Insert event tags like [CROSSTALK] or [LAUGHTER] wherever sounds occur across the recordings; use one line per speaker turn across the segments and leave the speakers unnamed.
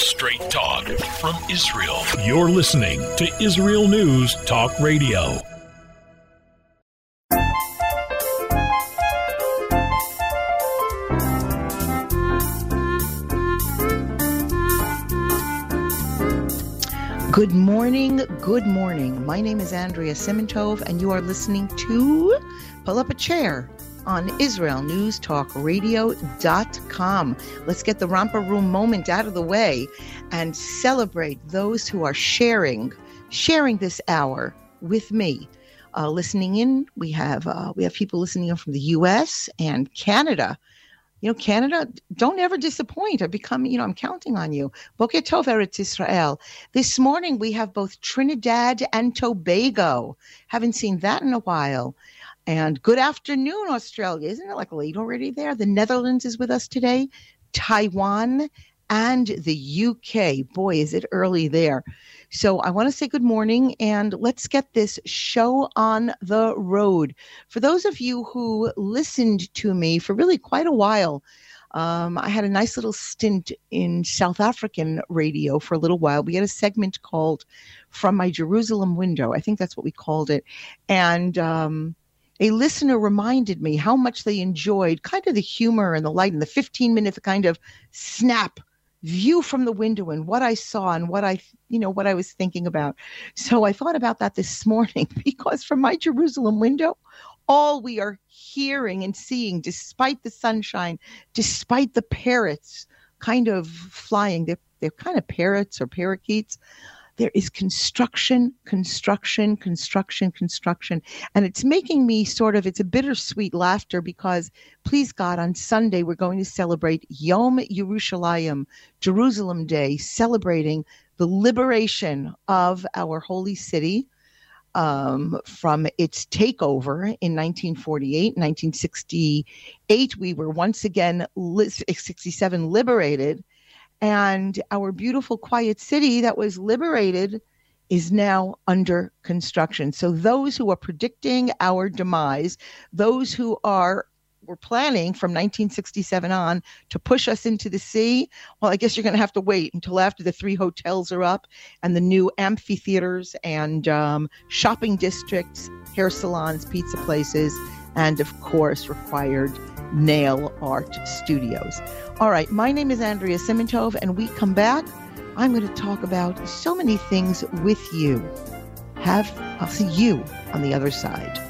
Straight talk from Israel. You're listening to Israel News Talk Radio.
Good morning, good morning. My name is Andrea Simantov, and you are listening to Pull Up a Chair on IsraelNewsTalkRadio.com. Let's get the romper room moment out of the way and celebrate those who are sharing, sharing this hour with me. Uh, listening in, we have uh, we have people listening in from the U.S. and Canada you know, Canada, don't ever disappoint. I've become, you know, I'm counting on you. Boker Tov Eretz Israel. This morning we have both Trinidad and Tobago. Haven't seen that in a while. And good afternoon, Australia. Isn't it like late already there? The Netherlands is with us today. Taiwan and the UK. Boy, is it early there. So I want to say good morning and let's get this show on the road. For those of you who listened to me for really quite a while, um, I had a nice little stint in South African radio for a little while. We had a segment called From My Jerusalem Window. I think that's what we called it. And um, a listener reminded me how much they enjoyed kind of the humor and the light and the 15 minute kind of snap view from the window and what I saw and what I, you know, what I was thinking about. So I thought about that this [LAUGHS] morning because from my Jerusalem window, all we are hearing and seeing, despite the sunshine, despite the parrots kind of flying, they're, they're kind of parrots or parakeets there is construction, construction, construction, construction. And it's making me sort of, it's a bittersweet laughter because, please God, on Sunday, we're going to celebrate Yom Yerushalayim, Jerusalem Day, celebrating the liberation of our holy city. Um, from its takeover in 1948, 1968, we were once again, 67, liberated and our beautiful, quiet city that was liberated is now under construction. So those who are predicting our demise, those who are were planning from 1967 on to push us into the sea, well, I guess you're going to have to wait until after the three hotels are up and the new amphitheaters and um, shopping districts, hair salons, pizza places, and of course, required nail art studios. All right, my name is Andrea Simantov, and we come back. I'm going to talk about so many things with you. Have I'll see you on the other side.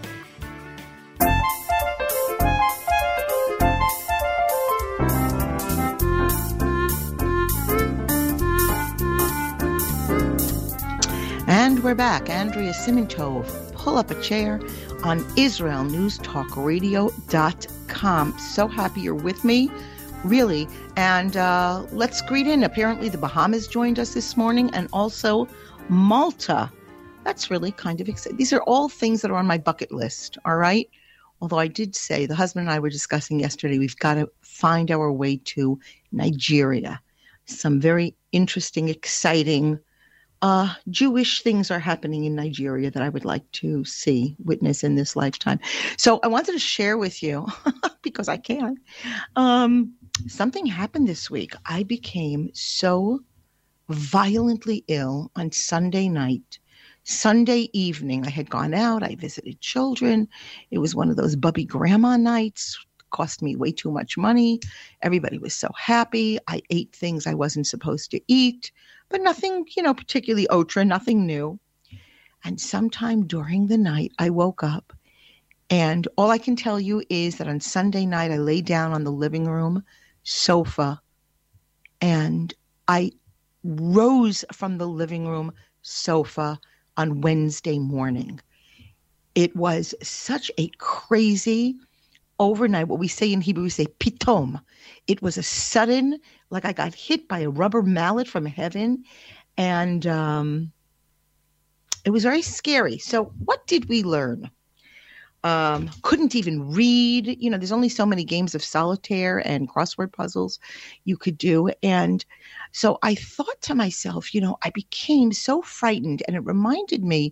We're back. Andrea Simantov, pull up a chair on IsraelNewsTalkRadio.com. So happy you're with me, really. And uh, let's greet in. Apparently, the Bahamas joined us this morning and also Malta. That's really kind of exciting. These are all things that are on my bucket list, all right? Although I did say, the husband and I were discussing yesterday, we've got to find our way to Nigeria. Some very interesting, exciting, uh, Jewish things are happening in Nigeria that I would like to see, witness in this lifetime. So I wanted to share with you, [LAUGHS] because I can, um, something happened this week. I became so violently ill on Sunday night. Sunday evening, I had gone out, I visited children. It was one of those bubby grandma nights, cost me way too much money. Everybody was so happy. I ate things I wasn't supposed to eat but nothing, you know, particularly ultra, nothing new. And sometime during the night, I woke up, and all I can tell you is that on Sunday night, I lay down on the living room sofa and I rose from the living room sofa on Wednesday morning. It was such a crazy overnight, what we say in Hebrew, we say pitom. It was a sudden, like I got hit by a rubber mallet from heaven. And um, it was very scary. So, what did we learn? Um, couldn't even read. You know, there's only so many games of solitaire and crossword puzzles you could do. And so I thought to myself, you know, I became so frightened, and it reminded me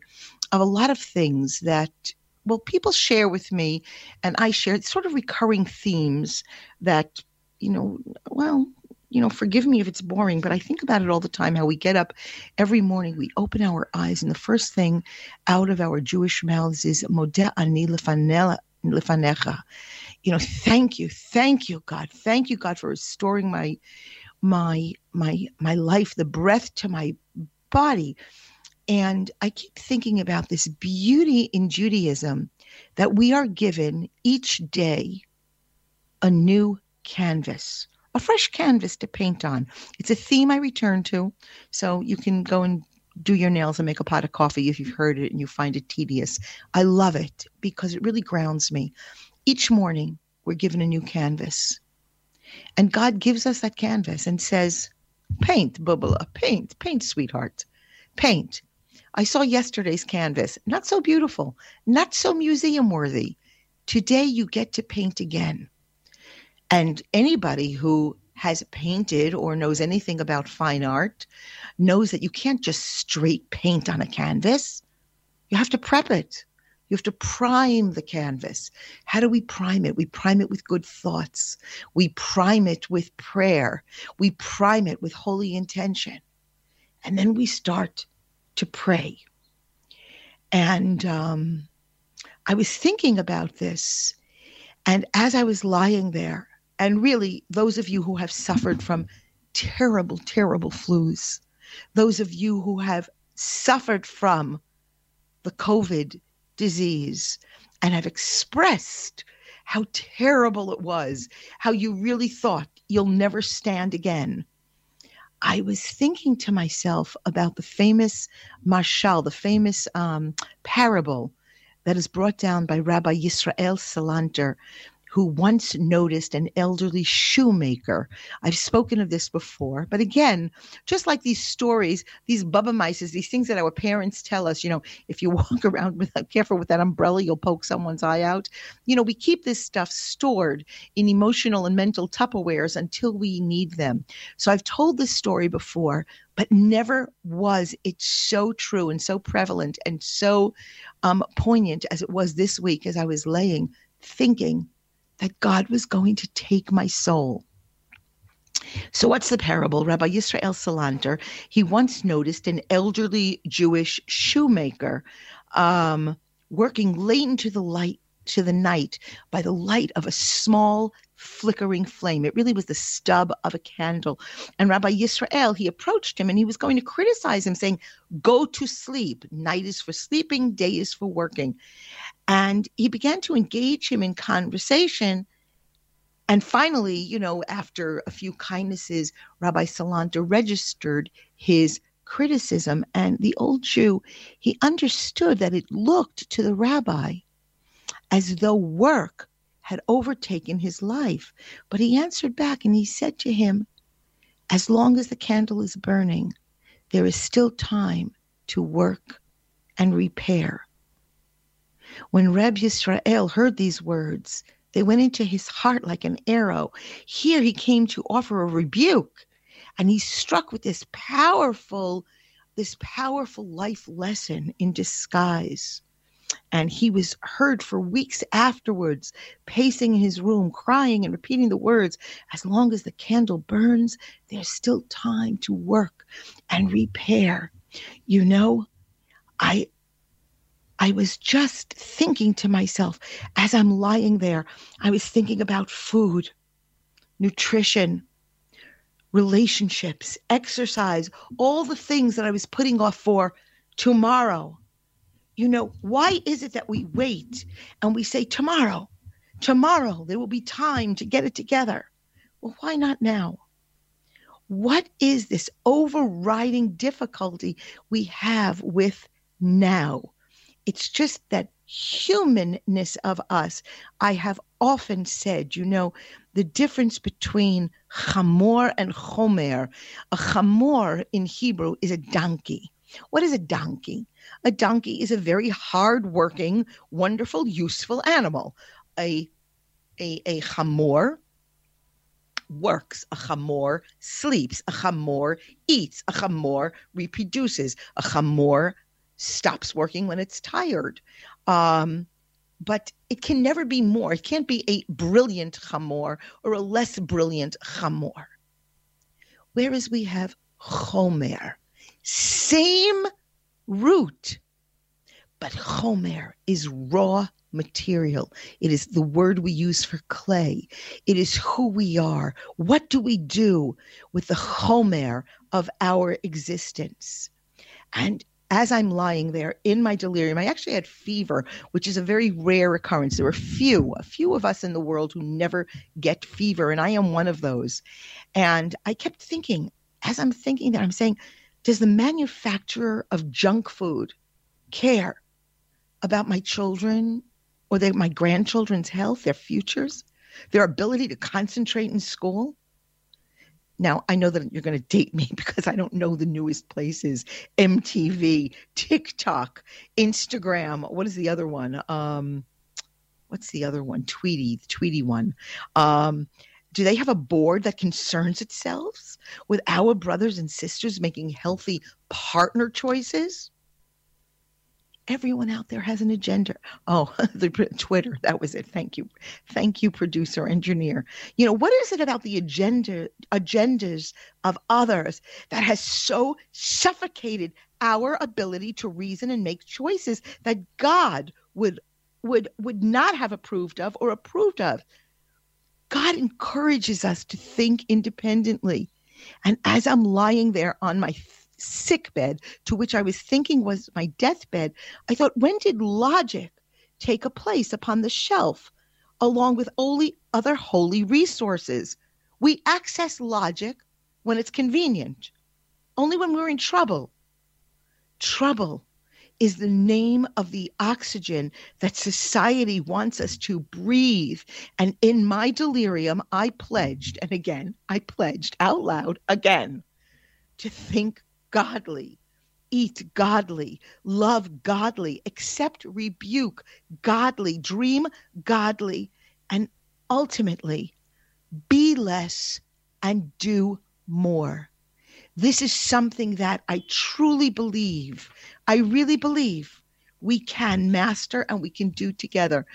of a lot of things that well people share with me and i share sort of recurring themes that you know well you know, forgive me if it's boring, but I think about it all the time how we get up every morning, we open our eyes, and the first thing out of our Jewish mouths is ani lefanecha. You know, thank you, thank you, God, thank you, God, for restoring my my my my life, the breath to my body. And I keep thinking about this beauty in Judaism that we are given each day a new canvas a fresh canvas to paint on. It's a theme I return to, so you can go and do your nails and make a pot of coffee if you've heard it and you find it tedious. I love it because it really grounds me. Each morning, we're given a new canvas. And God gives us that canvas and says, Paint, Bubala, paint, paint, sweetheart, paint. I saw yesterday's canvas, not so beautiful, not so museum worthy. Today you get to paint again. And anybody who has painted or knows anything about fine art knows that you can't just straight paint on a canvas. You have to prep it. You have to prime the canvas. How do we prime it? We prime it with good thoughts. We prime it with prayer. We prime it with holy intention. And then we start to pray. And um, I was thinking about this. And as I was lying there, and really, those of you who have suffered from terrible, terrible flus, those of you who have suffered from the COVID disease and have expressed how terrible it was, how you really thought you'll never stand again. I was thinking to myself about the famous mashal, the famous um, parable that is brought down by Rabbi Yisrael Salanter, who once noticed an elderly shoemaker. I've spoken of this before, but again, just like these stories, these bubba mices, these things that our parents tell us, you know, if you [LAUGHS] walk around with careful with that umbrella, you'll poke someone's eye out. You know, we keep this stuff stored in emotional and mental Tupperwares until we need them. So I've told this story before, but never was it so true and so prevalent and so um, poignant as it was this week as I was laying thinking that God was going to take my soul. So, what's the parable? Rabbi Yisrael Salanter, he once noticed an elderly Jewish shoemaker um, working late into the light to the night by the light of a small flickering flame. It really was the stub of a candle. And Rabbi Yisrael, he approached him and he was going to criticize him, saying, Go to sleep. Night is for sleeping, day is for working. And he began to engage him in conversation. And finally, you know, after a few kindnesses, Rabbi Salanter registered his criticism. And the old Jew, he understood that it looked to the rabbi as though work had overtaken his life. But he answered back and he said to him, As long as the candle is burning, there is still time to work and repair. When Reb Yisrael heard these words, they went into his heart like an arrow. Here he came to offer a rebuke, and he struck with this powerful, this powerful life lesson in disguise. And he was heard for weeks afterwards, pacing in his room, crying and repeating the words As long as the candle burns, there's still time to work and repair. You know, I I was just thinking to myself as I'm lying there, I was thinking about food, nutrition, relationships, exercise, all the things that I was putting off for tomorrow. You know, why is it that we wait and we say, tomorrow, tomorrow, there will be time to get it together? Well, why not now? What is this overriding difficulty we have with now? It's just that humanness of us. I have often said, you know, the difference between chamor and chomer. A chamor in Hebrew is a donkey. What is a donkey? A donkey is a very hardworking, wonderful, useful animal. A, a, a chamor works, a chamor sleeps, a chamor eats, a chamor reproduces, a chamor stops working when it's tired. Um, but it can never be more. It can't be a brilliant chamor or a less brilliant chamor. Whereas we have chomer, same root, but chomer is raw material. It is the word we use for clay. It is who we are. What do we do with the chomer of our existence? And as I'm lying there in my delirium, I actually had fever, which is a very rare occurrence. There are few, a few of us in the world who never get fever, and I am one of those. And I kept thinking, as I'm thinking that, I'm saying, does the manufacturer of junk food care about my children or their, my grandchildren's health, their futures, their ability to concentrate in school? Now, I know that you're going to date me [LAUGHS] because I don't know the newest places MTV, TikTok, Instagram. What is the other one? Um, what's the other one? Tweety, the Tweety one. Um, do they have a board that concerns itself with our brothers and sisters making healthy partner choices? everyone out there has an agenda. Oh, [LAUGHS] the Twitter, that was it. Thank you. Thank you, producer, engineer. You know, what is it about the agenda agendas of others that has so suffocated our ability to reason and make choices that God would would would not have approved of or approved of? God encourages us to think independently. And as I'm lying there on my sick bed to which I was thinking was my deathbed, I thought, when did logic take a place upon the shelf along with only other holy resources? We access logic when it's convenient, only when we're in trouble. Trouble is the name of the oxygen that society wants us to breathe. And in my delirium, I pledged, and again, I pledged out loud again to think godly, eat godly, love godly, accept rebuke godly, dream godly, and ultimately be less and do more. This is something that I truly believe, I really believe we can master and we can do together.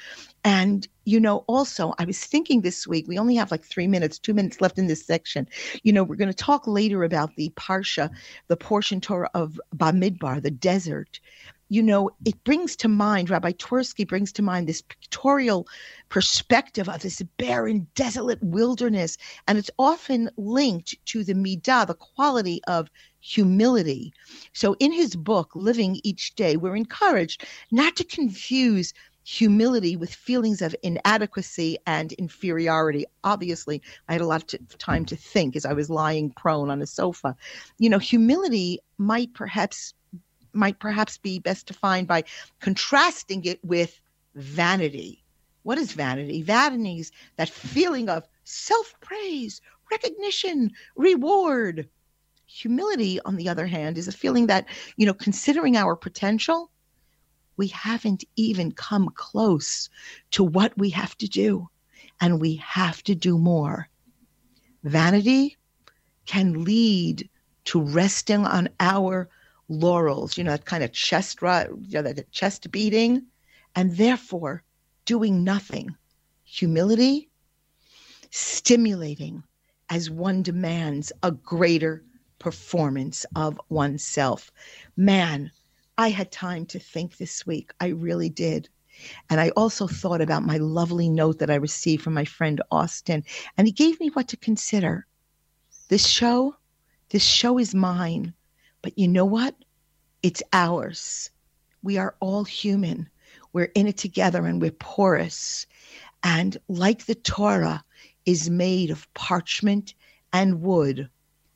And, you know, also, I was thinking this week, we only have like three minutes, two minutes left in this section. You know, we're going to talk later about the Parsha, the portion Torah of Bamidbar, the desert. You know, it brings to mind, Rabbi Twersky brings to mind this pictorial perspective of this barren, desolate wilderness. And it's often linked to the midah, the quality of humility. So in his book, Living Each Day, we're encouraged not to confuse humility with feelings of inadequacy and inferiority. Obviously, I had a lot of time to think as I was lying prone on a sofa. You know, humility might perhaps might perhaps be best defined by contrasting it with vanity. What is vanity? Vanity is that feeling of self-praise, recognition, reward. Humility, on the other hand, is a feeling that, you know, considering our potential, we haven't even come close to what we have to do, and we have to do more. Vanity can lead to resting on our laurels, you know, that kind of chest, you know, that chest beating, and therefore doing nothing. Humility, stimulating as one demands a greater performance of oneself. Man, I had time to think this week. I really did. And I also thought about my lovely note that I received from my friend Austin, and he gave me what to consider. This show, this show is mine, but you know what? It's ours. We are all human. We're in it together and we're porous. And like the Torah is made of parchment and wood,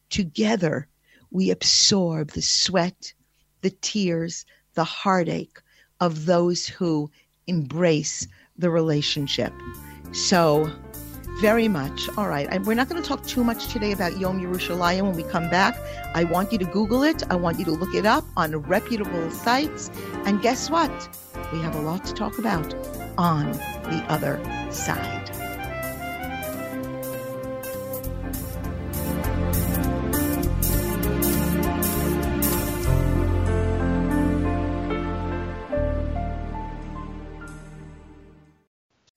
together we absorb the sweat the tears, the heartache of those who embrace the relationship. So, very much. All right. And we're not going to talk too much today about Yom Yerushalayim when we come back. I want you to Google it. I want you to look it up on reputable sites. And guess what? We have a lot to talk about on the other side.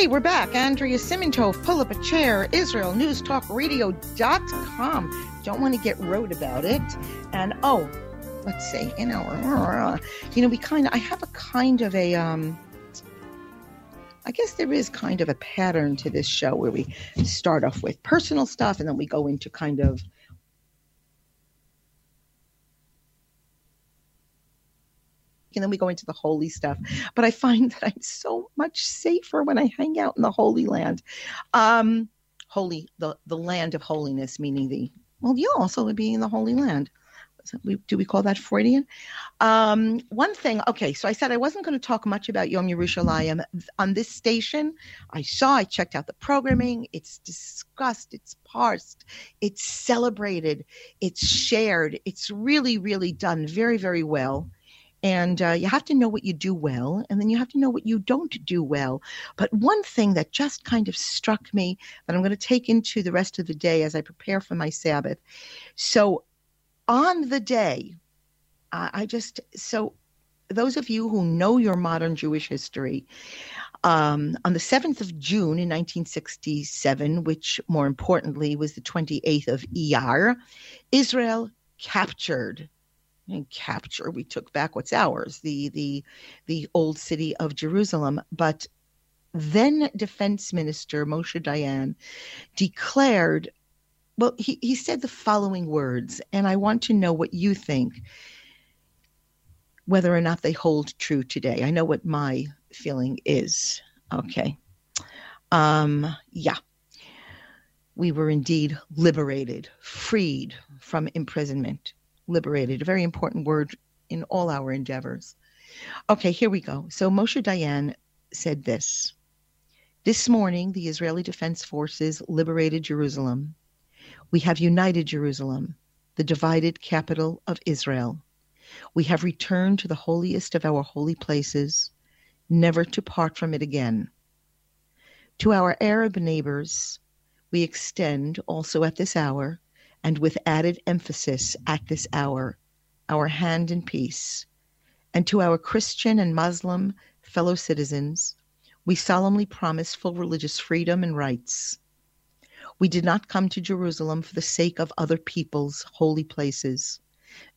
Okay, we're back. Andrea Simantov, pull up a chair, Israel News Talk Radio.com. Don't want to get road about it. And oh, let's see, in our, you know, we kind of, I have a kind of a, um, I guess there is kind of a pattern to this show where we start off with personal stuff and then we go into kind of and then we go into the holy stuff. But I find that I'm so much safer when I hang out in the Holy Land. Um, holy, the, the land of holiness, meaning the, well, you also would be in the Holy Land. We, do we call that Freudian? Um, one thing, okay, so I said I wasn't going to talk much about Yom Yerushalayim on this station. I saw, I checked out the programming. It's discussed, it's parsed, it's celebrated, it's shared. It's really, really done very, very well and uh, you have to know what you do well and then you have to know what you don't do well. But one thing that just kind of struck me that i'm going to take into the rest of the day as i prepare for my sabbath. So on the day uh, i just so those of you who know your modern jewish history um, on the 7th of June in 1967, which more importantly was the 28th of Iyar, Israel captured and capture we took back what's ours the the the old city of jerusalem. But then defense minister moshe dayan declared well he, he said the following words and i want to know what you think whether or not they hold true today. I know what my feeling is. Okay. Um yeah. We were indeed liberated freed from imprisonment liberated, a very important word in all our endeavors. Okay, here we go. So Moshe Dayan said this This morning, the Israeli Defense Forces liberated Jerusalem. We have united Jerusalem, the divided capital of Israel. We have returned to the holiest of our holy places, never to part from it again. To our Arab neighbors, we extend also at this hour and with added emphasis at this hour, our hand in peace. And to our Christian and Muslim fellow citizens, we solemnly promise full religious freedom and rights. We did not come to Jerusalem for the sake of other people's holy places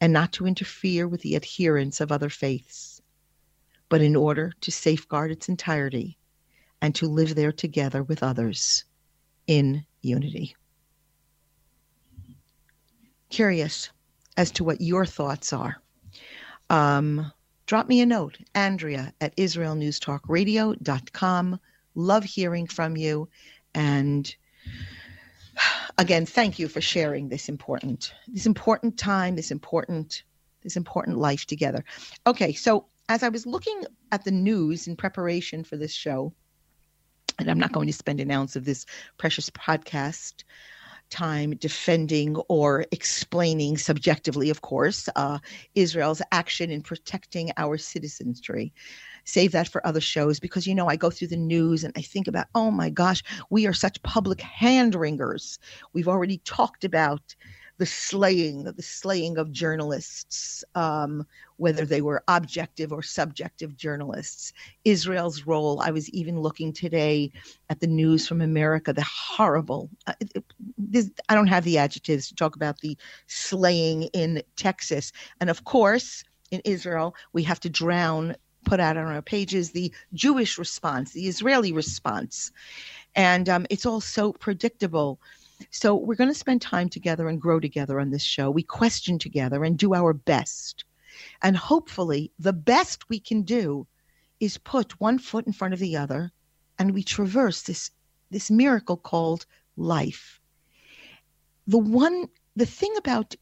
and not to interfere with the adherents of other faiths, but in order to safeguard its entirety and to live there together with others in unity curious as to what your thoughts are. Um, drop me a note, Andrea at IsraelNewsTalkRadio.com. Love hearing from you. And again, thank you for sharing this important, this important time, this important, this important life together. Okay, so as I was looking at the news in preparation for this show, and I'm not going to spend an ounce of this precious podcast time defending or explaining subjectively, of course, uh, Israel's action in protecting our citizenry. Save that for other shows because, you know, I go through the news and I think about, oh my gosh, we are such public hand wringers. We've already talked about the slaying, the slaying of journalists, um, whether they were objective or subjective journalists. Israel's role. I was even looking today at the news from America. The horrible. Uh, this, I don't have the adjectives to talk about the slaying in Texas, and of course in Israel we have to drown. Put out on our pages the Jewish response, the Israeli response, and um, it's all so predictable. So we're going to spend time together and grow together on this show. We question together and do our best. And hopefully, the best we can do is put one foot in front of the other and we traverse this this miracle called life. The one the thing about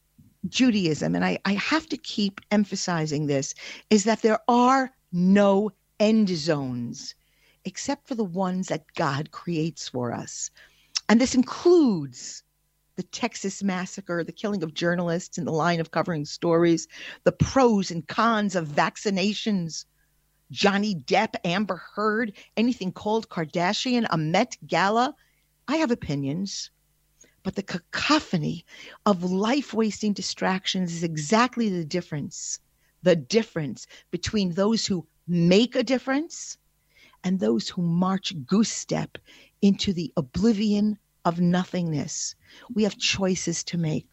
Judaism, and I, I have to keep emphasizing this, is that there are no end zones except for the ones that God creates for us. And this includes the Texas massacre, the killing of journalists in the line of covering stories, the pros and cons of vaccinations, Johnny Depp, Amber Heard, anything called Kardashian, a Met Gala. I have opinions, but the cacophony of life wasting distractions is exactly the difference. The difference between those who make a difference and those who march goose step into the oblivion of nothingness. We have choices to make.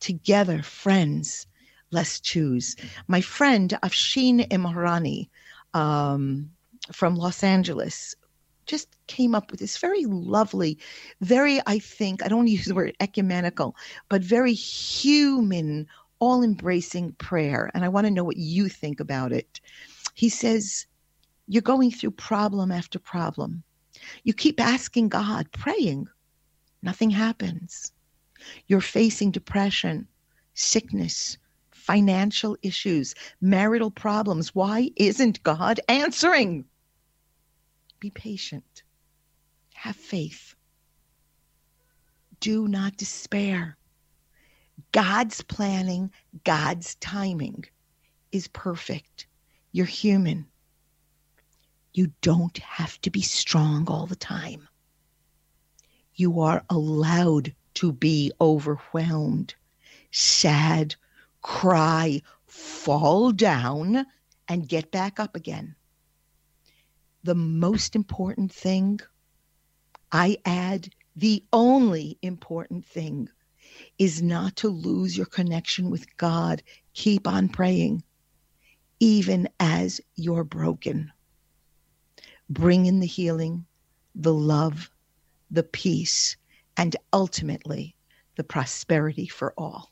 Together, friends, let's choose. My friend Afshin Imrani um, from Los Angeles just came up with this very lovely, very, I think, I don't use the word ecumenical, but very human, all embracing prayer. And I want to know what you think about it. He says, You're going through problem after problem. You keep asking God, praying, nothing happens. You're facing depression, sickness, financial issues, marital problems. Why isn't God answering? Be patient. Have faith. Do not despair. God's planning, God's timing is perfect. You're human. You don't have to be strong all the time. You are allowed to be overwhelmed, sad, cry, fall down, and get back up again. The most important thing, I add, the only important thing is not to lose your connection with God. Keep on praying, even as you're broken bring in the healing, the love, the peace, and ultimately the prosperity for all.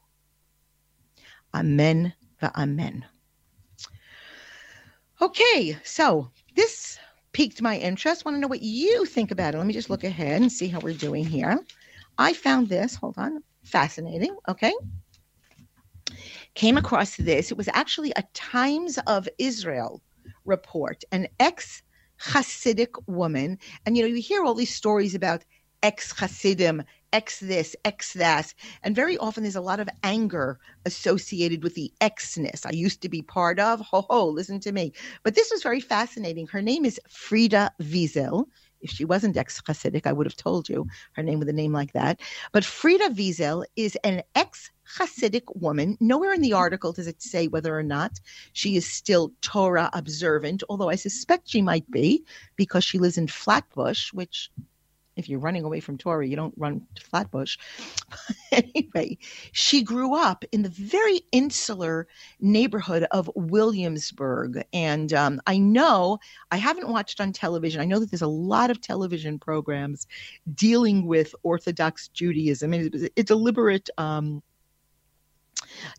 Amen. The Amen. Okay, so this piqued my interest. Want to know what you think about it? Let me just look ahead and see how we're doing here. I found this, hold on, fascinating. Okay. Came across this. It was actually a Times of Israel report. An ex Hasidic woman. And you know, you hear all these stories about ex Hasidim, ex this, X that. And very often there's a lot of anger associated with the Xness. I used to be part of, ho ho, listen to me. But this was very fascinating. Her name is Frieda Vizel. If she wasn't ex Hasidic, I would have told you her name with a name like that. But Frieda Vizel is an ex Hasidic woman. Nowhere in the article does it say whether or not she is still Torah observant, although I suspect she might be because she lives in Flatbush, which if you're running away from Torah, you don't run to Flatbush. [LAUGHS] anyway, she grew up in the very insular neighborhood of Williamsburg. And um, I know I haven't watched on television. I know that there's a lot of television programs dealing with Orthodox Judaism. It's a deliberate um,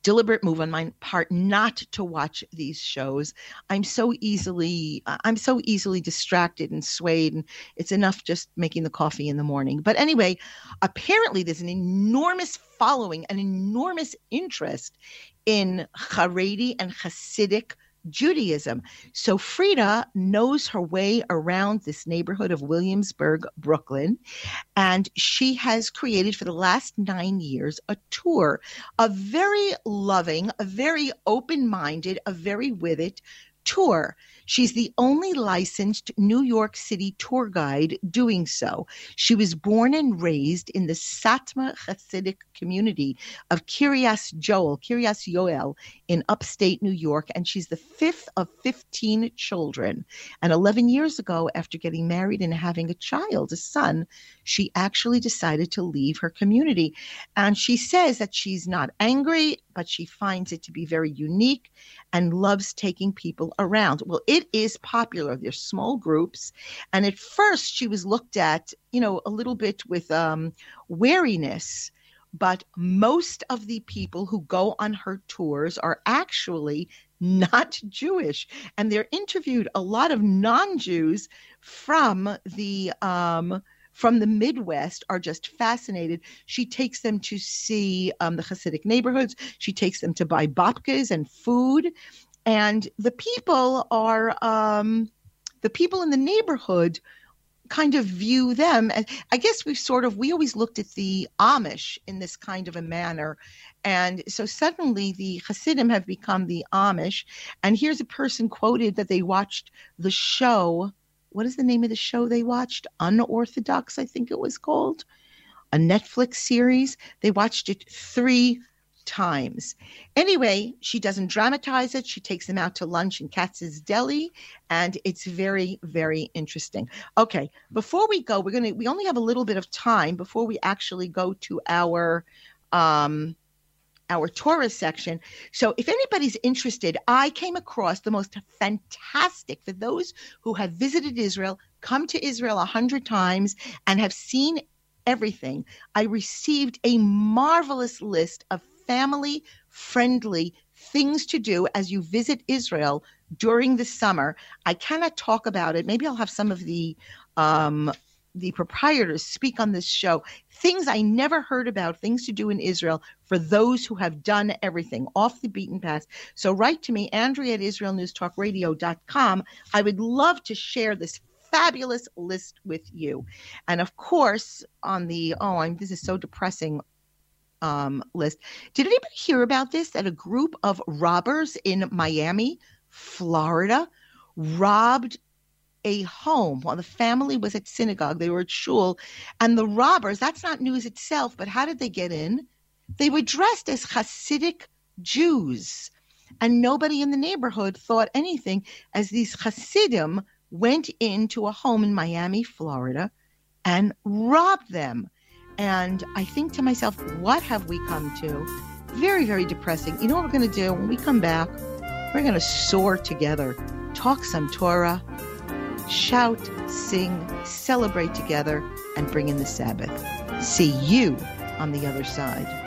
deliberate move on my part not to watch these shows. I'm so easily uh, I'm so easily distracted and swayed and it's enough just making the coffee in the morning. But anyway, apparently there's an enormous following, an enormous interest in Haredi and Hasidic Judaism. So Frieda knows her way around this neighborhood of Williamsburg, Brooklyn, and she has created for the last nine years a tour, a very loving, a very open minded, a very with it tour. She's the only licensed New York City tour guide doing so. She was born and raised in the Satmar Hasidic community of Kiryas Joel, Kiryas Yoel in upstate New York, and she's the fifth of 15 children. And 11 years ago, after getting married and having a child, a son, she actually decided to leave her community. And she says that she's not angry, but she finds it to be very unique and loves taking people around. Well, it is popular. There's small groups. And at first, she was looked at, you know, a little bit with um, wariness. But most of the people who go on her tours are actually not Jewish. And they're interviewed a lot of non Jews from the um, from the Midwest are just fascinated. She takes them to see um, the Hasidic neighborhoods. She takes them to buy babkas and food, and the people are um, the people in the neighborhood kind of view them and i guess we've sort of we always looked at the amish in this kind of a manner and so suddenly the hasidim have become the amish and here's a person quoted that they watched the show what is the name of the show they watched? Unorthodox, I think it was called, a Netflix series. They watched it three times. Anyway, she doesn't dramatize it. She takes them out to lunch in Katz's Deli, and it's very, very interesting. Okay, before we go, we're gonna we only have a little bit of time before we actually go to our um our Torah section. So if anybody's interested, I came across the most fantastic for those who have visited Israel, come to Israel a hundred times, and have seen everything. I received a marvelous list of family friendly things to do as you visit Israel during the summer. I cannot talk about it. Maybe I'll have some of the um, the proprietors speak on this show things I never heard about, things to do in Israel for those who have done everything off the beaten path. So write to me, Andrea at IsraelNewsTalkRadio.com. I would love to share this fabulous list with you. And of course, on the, oh, I'm, this is so depressing um, list. Did anybody hear about this? That a group of robbers in Miami, Florida, robbed a home while the family was at synagogue. They were at shul. And the robbers, that's not news itself, but how did they get in? They were dressed as Hasidic Jews. And nobody in the neighborhood thought anything as these Hasidim went into a home in Miami, Florida, and robbed them. And I think to myself, what have we come to? Very, very depressing. You know what we're going to do? When we come back, we're going to soar together, talk some Torah, shout, sing, celebrate together, and bring in the Sabbath. See you on the other side.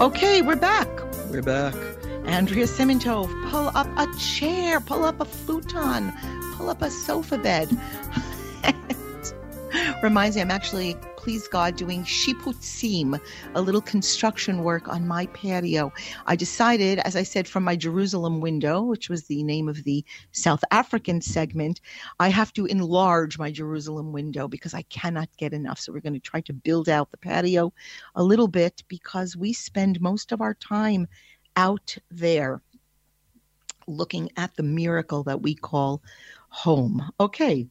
Okay, we're back.
We're back.
Andrea Simantov, pull up a chair, pull up a futon, pull up a sofa bed. Reminds me, I'm actually please God, doing shiputzim, a little construction work on my patio. I decided, as I said, from my Jerusalem window, which was the name of the South African segment, I have to enlarge my Jerusalem window because I cannot get enough. So we're going to try to build out the patio a little bit because we spend most of our time out there looking at the miracle that we call home. Okay,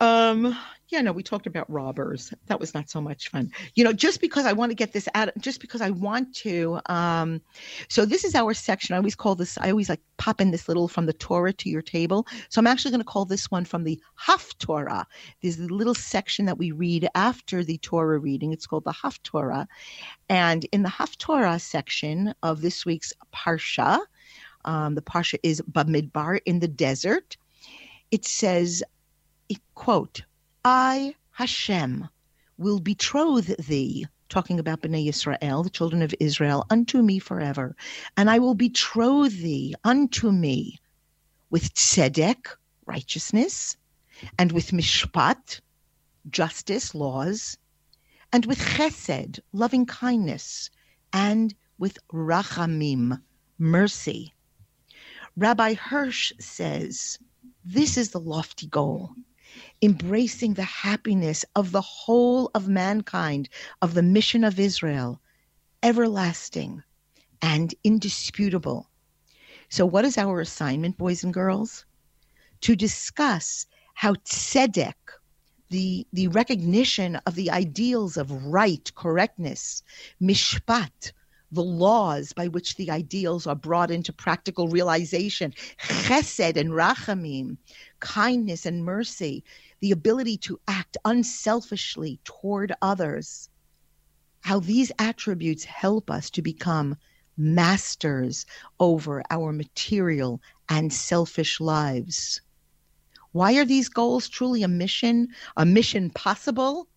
Um, yeah, no, we talked about robbers. That was not so much fun. You know, just because I want to get this out, just because I want to. Um, so this is our section. I always call this. I always like pop in this little from the Torah to your table. So I'm actually going to call this one from the Haftorah. There's a little section that we read after the Torah reading. It's called the Haftorah, and in the Haftorah section of this week's parsha, um, the parsha is Bamidbar in the desert. It says, quote I, Hashem, will betroth thee, talking about Bnei Israel, the children of Israel, unto me forever. And I will betroth thee unto me with tzedek, righteousness, and with mishpat, justice, laws, and with chesed, loving kindness, and with rachamim, mercy. Rabbi Hirsch says, this is the lofty goal embracing the happiness of the whole of mankind, of the mission of Israel, everlasting and indisputable. So, what is our assignment, boys and girls? To discuss how tzedek, the, the recognition of the ideals of right, correctness, mishpat, the laws by which the ideals are brought into practical realization, chesed and rachamim, kindness and mercy, the ability to act unselfishly toward others, how these attributes help us to become masters over our material and selfish lives. Why are these goals truly a mission, a mission possible?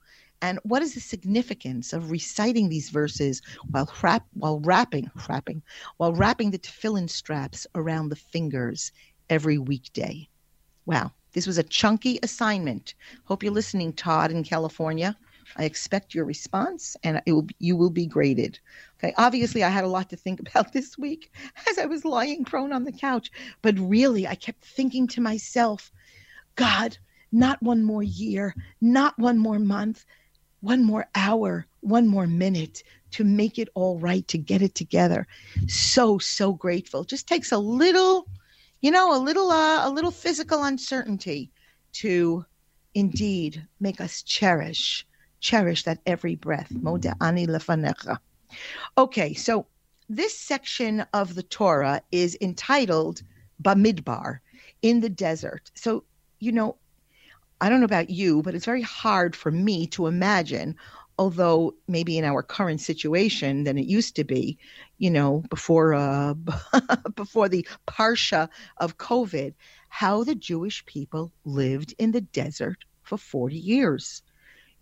And what is the significance of reciting these verses while wrap, while wrapping, wrapping, while wrapping the tefillin straps around the fingers every weekday? Wow, this was a chunky assignment. Hope you're listening, Todd in California. I expect your response, and it will you will be graded. Okay. Obviously, I had a lot to think [LAUGHS] about this week as I was lying prone on the couch, but really, I kept thinking to myself, God, not one more year, not one more month, one more hour, one more minute to make it all right, to get it together. So, so grateful. Just takes a little, you know, a little, uh, a little physical uncertainty to indeed make us cherish, cherish that every breath. ani. Okay, so this section of the Torah is entitled Bamidbar, in the desert. So, you know, I don't know about you, but it's very hard for me to imagine, although maybe in our current situation than it used to be, you know, before uh, [LAUGHS] before the parsha of COVID, how the Jewish people lived in the desert for 40 years.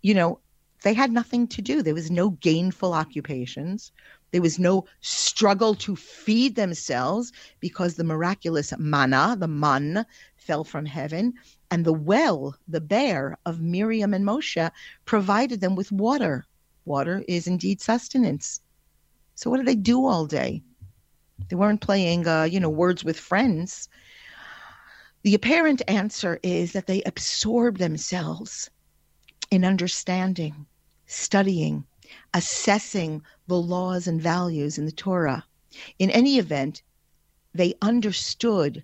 You know, they had nothing to do. There was no gainful occupations. There was no struggle to feed themselves because the miraculous manna, the man, fell from heaven. And the well, the be'er of Miriam and Moshe, provided them with water. Water is indeed sustenance. So what did they do all day? They weren't playing, uh, you know, words with friends. The apparent answer is that they absorb themselves in understanding, studying, assessing the laws and values in the Torah. In any event, they understood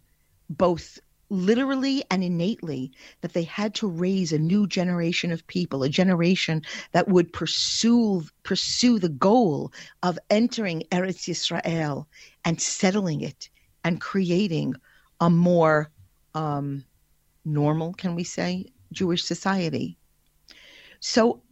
both literally and innately that they had to raise a new generation of people a generation that would pursue pursue the goal of entering Eretz Yisrael and settling it and creating a more um, normal can we say Jewish society. So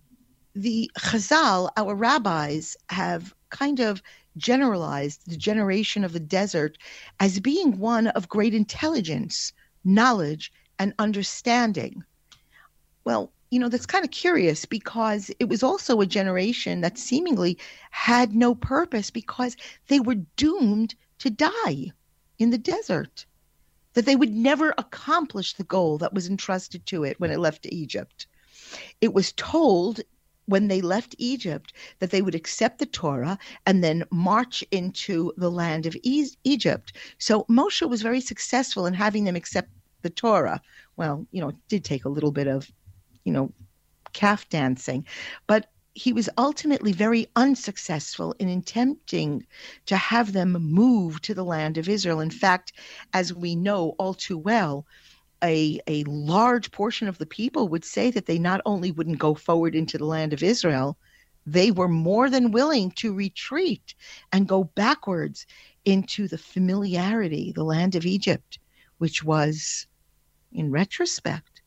the Chazal our rabbis have kind of generalized the generation of the desert as being one of great intelligence knowledge, and understanding. Well, you know, that's kind of curious because it was also a generation that seemingly had no purpose because they were doomed to die in the desert, that they would never accomplish the goal that was entrusted to it when it left Egypt. It was told when they left Egypt that they would accept the Torah and then march into the land of Egypt. So Moshe was very successful in having them accept the Torah. Well, you know, it did take a little bit of, you know, calf dancing, but he was ultimately very unsuccessful in attempting to have them move to the land of Israel. In fact, as we know all too well, a, a large portion of the people would say that they not only wouldn't go forward into the land of Israel, they were more than willing to retreat and go backwards into the familiarity, the land of Egypt, which was, in retrospect,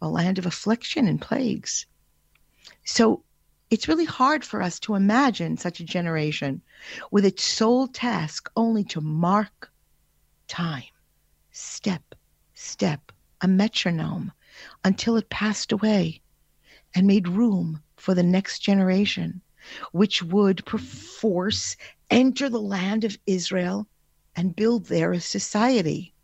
a land of affliction and plagues. So it's really hard for us to imagine such a generation with its sole task only to mark time, step, step, a metronome, until it passed away and made room for the next generation, which would perforce enter the land of Israel and build there a society.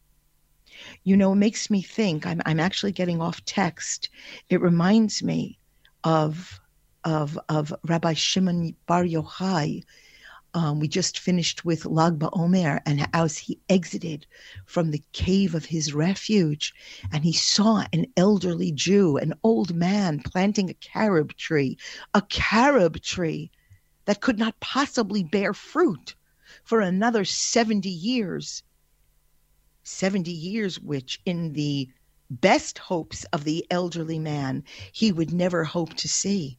You know, it makes me think, I'm, I'm actually getting off text. It reminds me of, of, of Rabbi Shimon Bar Yochai, um, we just finished with Lag BaOmer and as he exited from the cave of his refuge and he saw an elderly Jew, an old man planting a carob tree, a carob tree that could not possibly bear fruit for another 70 years. 70 years, which in the best hopes of the elderly man, he would never hope to see.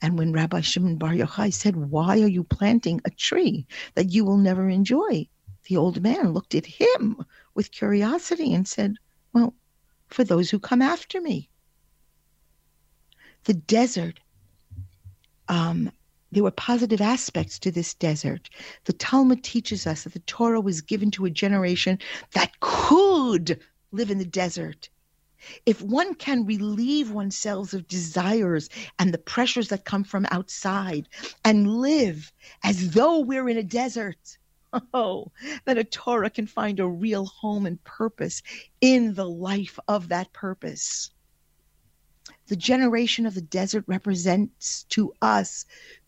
And when Rabbi Shimon Bar Yochai said, Why are you planting a tree that you will never enjoy? The old man looked at him with curiosity and said, Well, for those who come after me. The desert, um, there were positive aspects to this desert. The Talmud teaches us that the Torah was given to a generation that could live in the desert if one can relieve oneself of desires and the pressures that come from outside and live as though we're in a desert, [LAUGHS] oh, then a Torah can find a real home and purpose in the life of that purpose. The generation of the desert represents to us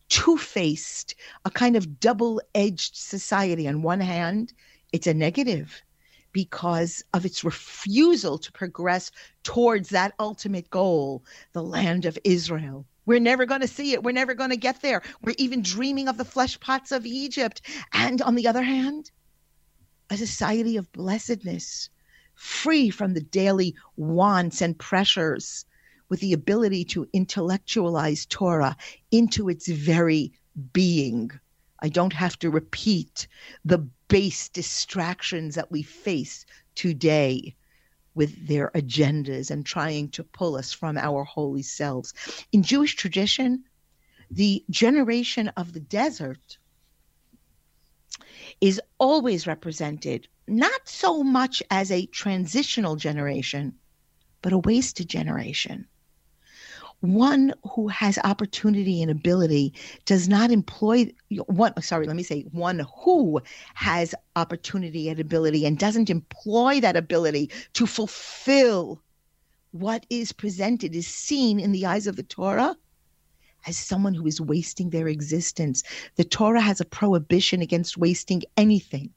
two faced, a kind of double edged society. On one hand, it's a negative because of its refusal to progress towards that ultimate goal, the land of Israel. We're never going to see it. We're never going to get there. We're even dreaming of the flesh pots of Egypt. And on the other hand, a society of blessedness, free from the daily wants and pressures, with the ability to intellectualize Torah into its very being. I don't have to repeat the base distractions that we face today with their agendas and trying to pull us from our holy selves. In Jewish tradition, the generation of the desert is always represented not so much as a transitional generation, but a wasted generation one who has opportunity and ability does not employ one sorry let me say one who has opportunity and ability and doesn't employ that ability to fulfill what is presented is seen in the eyes of the torah as someone who is wasting their existence. The torah has a prohibition against wasting anything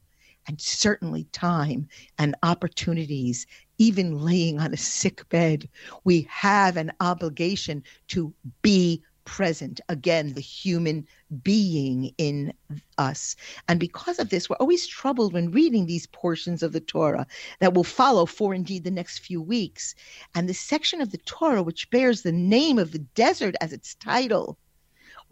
and certainly time and opportunities, even laying on a sick bed. We have an obligation to be present. Again, the human being in us. And because of this, we're always troubled when reading these portions of the Torah that will follow for indeed the next few weeks. And the section of the Torah which bears the name of the desert as its title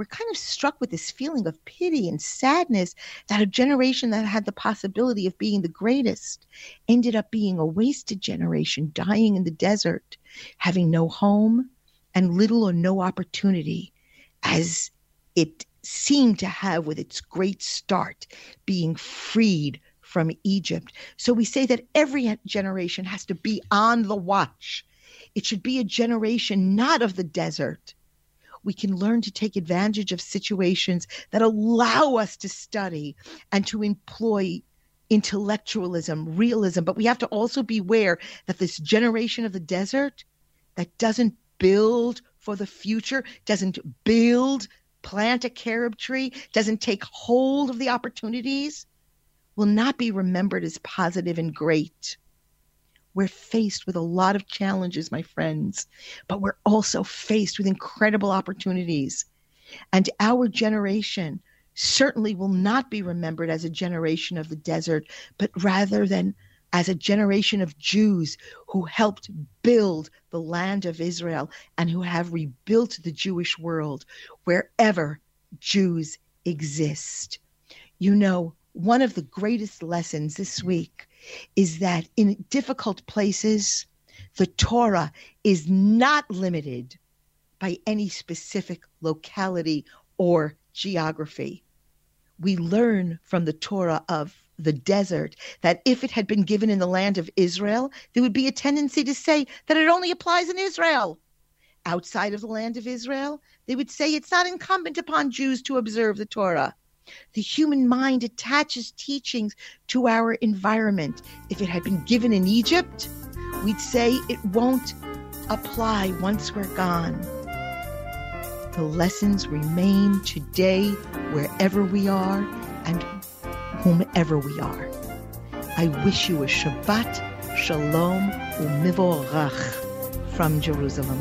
we're kind of struck with this feeling of pity and sadness that a generation that had the possibility of being the greatest ended up being a wasted generation, dying in the desert, having no home and little or no opportunity as it seemed to have with its great start being freed from Egypt. So we say that every generation has to be on the watch. It should be a generation not of the desert, we can learn to take advantage of situations that allow us to study and to employ intellectualism, realism. But we have to also beware that this generation of the desert that doesn't build for the future, doesn't build, plant a carob tree, doesn't take hold of the opportunities, will not be remembered as positive and great. We're faced with a lot of challenges, my friends, but we're also faced with incredible opportunities. And our generation certainly will not be remembered as a generation of the desert, but rather than as a generation of Jews who helped build the land of Israel and who have rebuilt the Jewish world wherever Jews exist. You know, one of the greatest lessons this week is that in difficult places, the Torah is not limited by any specific locality or geography. We learn from the Torah of the desert that if it had been given in the land of Israel, there would be a tendency to say that it only applies in Israel. Outside of the land of Israel, they would say it's not incumbent upon Jews to observe the Torah. The human mind attaches teachings to our environment. If it had been given in Egypt, we'd say it won't apply once we're gone. The lessons remain today wherever we are and whomever we are. I wish you a Shabbat Shalom Umivorach from Jerusalem.